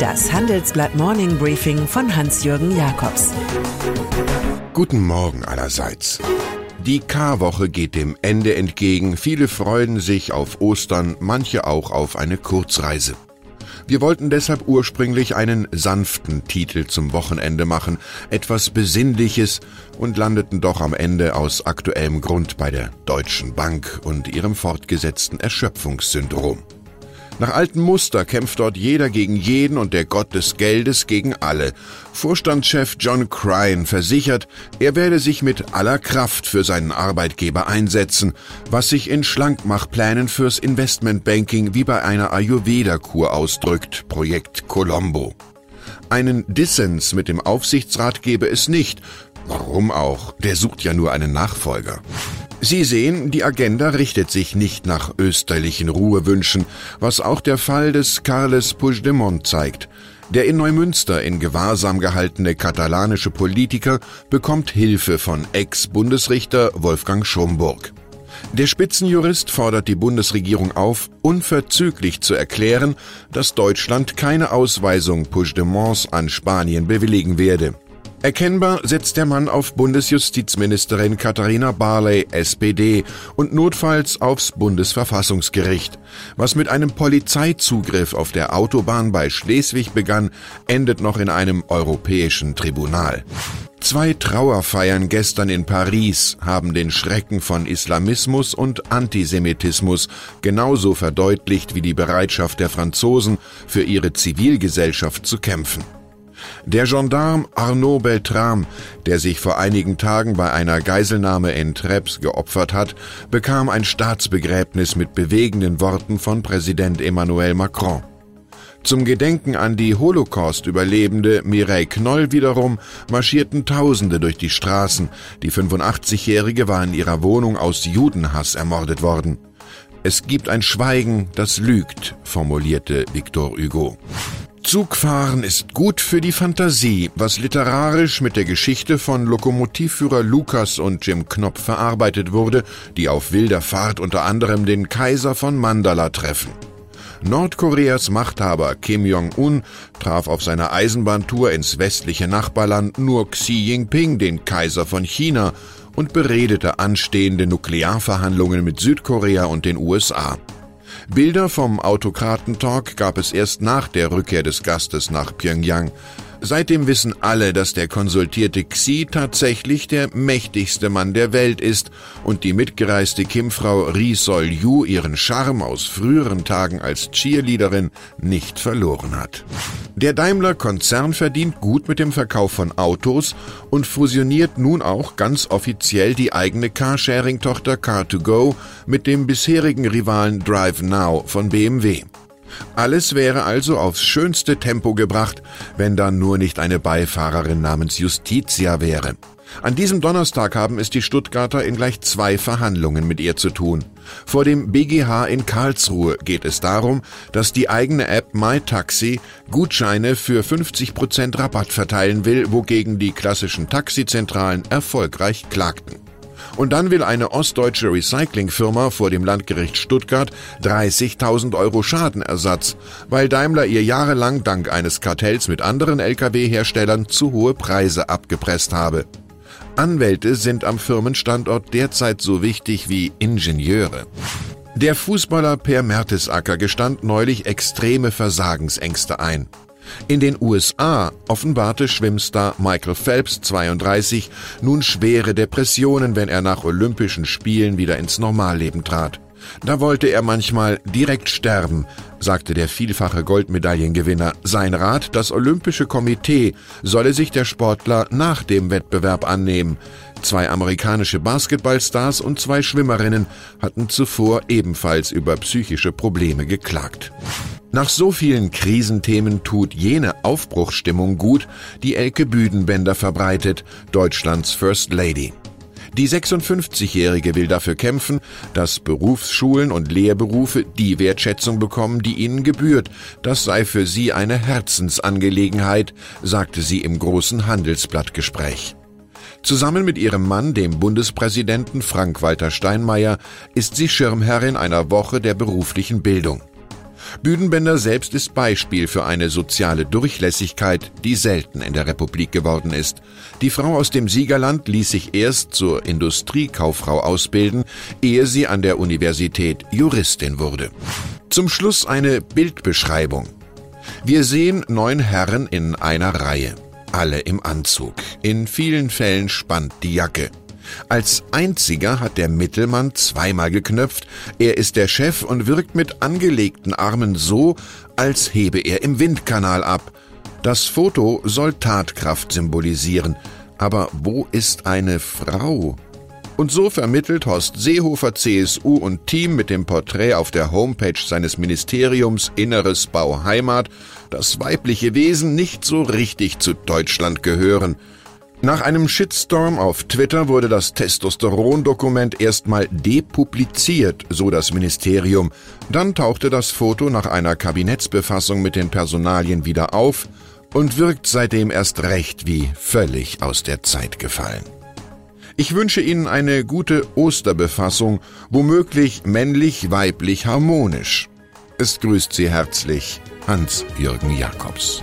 Das Handelsblatt Morning Briefing von Hans-Jürgen Jakobs. Guten Morgen allerseits. Die Karwoche geht dem Ende entgegen. Viele freuen sich auf Ostern, manche auch auf eine Kurzreise. Wir wollten deshalb ursprünglich einen sanften Titel zum Wochenende machen, etwas Besinnliches und landeten doch am Ende aus aktuellem Grund bei der Deutschen Bank und ihrem fortgesetzten Erschöpfungssyndrom. Nach altem Muster kämpft dort jeder gegen jeden und der Gott des Geldes gegen alle. Vorstandschef John Crine versichert, er werde sich mit aller Kraft für seinen Arbeitgeber einsetzen, was sich in Schlankmachplänen fürs Investmentbanking wie bei einer Ayurveda-Kur ausdrückt, Projekt Colombo. Einen Dissens mit dem Aufsichtsrat gebe es nicht. Warum auch? Der sucht ja nur einen Nachfolger. Sie sehen, die Agenda richtet sich nicht nach österlichen Ruhewünschen, was auch der Fall des Carles Puigdemont zeigt. Der in Neumünster in Gewahrsam gehaltene katalanische Politiker bekommt Hilfe von Ex-Bundesrichter Wolfgang Schomburg. Der Spitzenjurist fordert die Bundesregierung auf, unverzüglich zu erklären, dass Deutschland keine Ausweisung Puigdemonts an Spanien bewilligen werde. Erkennbar setzt der Mann auf Bundesjustizministerin Katharina Barley, SPD, und notfalls aufs Bundesverfassungsgericht. Was mit einem Polizeizugriff auf der Autobahn bei Schleswig begann, endet noch in einem europäischen Tribunal. Zwei Trauerfeiern gestern in Paris haben den Schrecken von Islamismus und Antisemitismus genauso verdeutlicht wie die Bereitschaft der Franzosen, für ihre Zivilgesellschaft zu kämpfen. Der Gendarm Arnaud Beltram, der sich vor einigen Tagen bei einer Geiselnahme in Treps geopfert hat, bekam ein Staatsbegräbnis mit bewegenden Worten von Präsident Emmanuel Macron. Zum Gedenken an die Holocaust-Überlebende Mireille Knoll wiederum marschierten Tausende durch die Straßen. Die 85-Jährige war in ihrer Wohnung aus Judenhass ermordet worden. Es gibt ein Schweigen, das lügt, formulierte Victor Hugo. Zugfahren ist gut für die Fantasie, was literarisch mit der Geschichte von Lokomotivführer Lukas und Jim Knopf verarbeitet wurde, die auf wilder Fahrt unter anderem den Kaiser von Mandala treffen. Nordkoreas Machthaber Kim Jong-un traf auf seiner Eisenbahntour ins westliche Nachbarland nur Xi Jinping, den Kaiser von China, und beredete anstehende Nuklearverhandlungen mit Südkorea und den USA. Bilder vom Autokratentalk gab es erst nach der Rückkehr des Gastes nach Pyongyang. Seitdem wissen alle, dass der konsultierte Xi tatsächlich der mächtigste Mann der Welt ist und die mitgereiste Kim-Frau Ri Sol-Yu ihren Charme aus früheren Tagen als Cheerleaderin nicht verloren hat. Der Daimler-Konzern verdient gut mit dem Verkauf von Autos und fusioniert nun auch ganz offiziell die eigene Carsharing-Tochter Car2Go mit dem bisherigen Rivalen Drive Now von BMW. Alles wäre also aufs schönste Tempo gebracht, wenn da nur nicht eine Beifahrerin namens Justitia wäre. An diesem Donnerstag haben es die Stuttgarter in gleich zwei Verhandlungen mit ihr zu tun. Vor dem BGH in Karlsruhe geht es darum, dass die eigene App MyTaxi Gutscheine für 50% Rabatt verteilen will, wogegen die klassischen Taxizentralen erfolgreich klagten. Und dann will eine ostdeutsche Recyclingfirma vor dem Landgericht Stuttgart 30.000 Euro Schadenersatz, weil Daimler ihr jahrelang dank eines Kartells mit anderen Lkw-Herstellern zu hohe Preise abgepresst habe. Anwälte sind am Firmenstandort derzeit so wichtig wie Ingenieure. Der Fußballer Per Mertesacker gestand neulich extreme Versagensängste ein. In den USA offenbarte Schwimmstar Michael Phelps 32 nun schwere Depressionen, wenn er nach Olympischen Spielen wieder ins Normalleben trat. Da wollte er manchmal direkt sterben, sagte der vielfache Goldmedaillengewinner. Sein Rat, das Olympische Komitee, solle sich der Sportler nach dem Wettbewerb annehmen. Zwei amerikanische Basketballstars und zwei Schwimmerinnen hatten zuvor ebenfalls über psychische Probleme geklagt. Nach so vielen Krisenthemen tut jene Aufbruchsstimmung gut, die Elke Büdenbender verbreitet, Deutschlands First Lady. Die 56-Jährige will dafür kämpfen, dass Berufsschulen und Lehrberufe die Wertschätzung bekommen, die ihnen gebührt. Das sei für sie eine Herzensangelegenheit, sagte sie im großen Handelsblattgespräch. Zusammen mit ihrem Mann, dem Bundespräsidenten Frank-Walter Steinmeier, ist sie Schirmherrin einer Woche der beruflichen Bildung. Büdenbender selbst ist Beispiel für eine soziale Durchlässigkeit, die selten in der Republik geworden ist. Die Frau aus dem Siegerland ließ sich erst zur Industriekauffrau ausbilden, ehe sie an der Universität Juristin wurde. Zum Schluss eine Bildbeschreibung. Wir sehen neun Herren in einer Reihe, alle im Anzug. In vielen Fällen spannt die Jacke. Als einziger hat der Mittelmann zweimal geknöpft, er ist der Chef und wirkt mit angelegten Armen so, als hebe er im Windkanal ab. Das Foto soll Tatkraft symbolisieren, aber wo ist eine Frau? Und so vermittelt Horst Seehofer CSU und Team mit dem Porträt auf der Homepage seines Ministeriums Inneres Bau Heimat, dass weibliche Wesen nicht so richtig zu Deutschland gehören. Nach einem Shitstorm auf Twitter wurde das Testosteron-Dokument erstmal depubliziert, so das Ministerium. Dann tauchte das Foto nach einer Kabinettsbefassung mit den Personalien wieder auf und wirkt seitdem erst recht wie völlig aus der Zeit gefallen. Ich wünsche Ihnen eine gute Osterbefassung, womöglich männlich-weiblich harmonisch. Es grüßt Sie herzlich Hans-Jürgen Jakobs.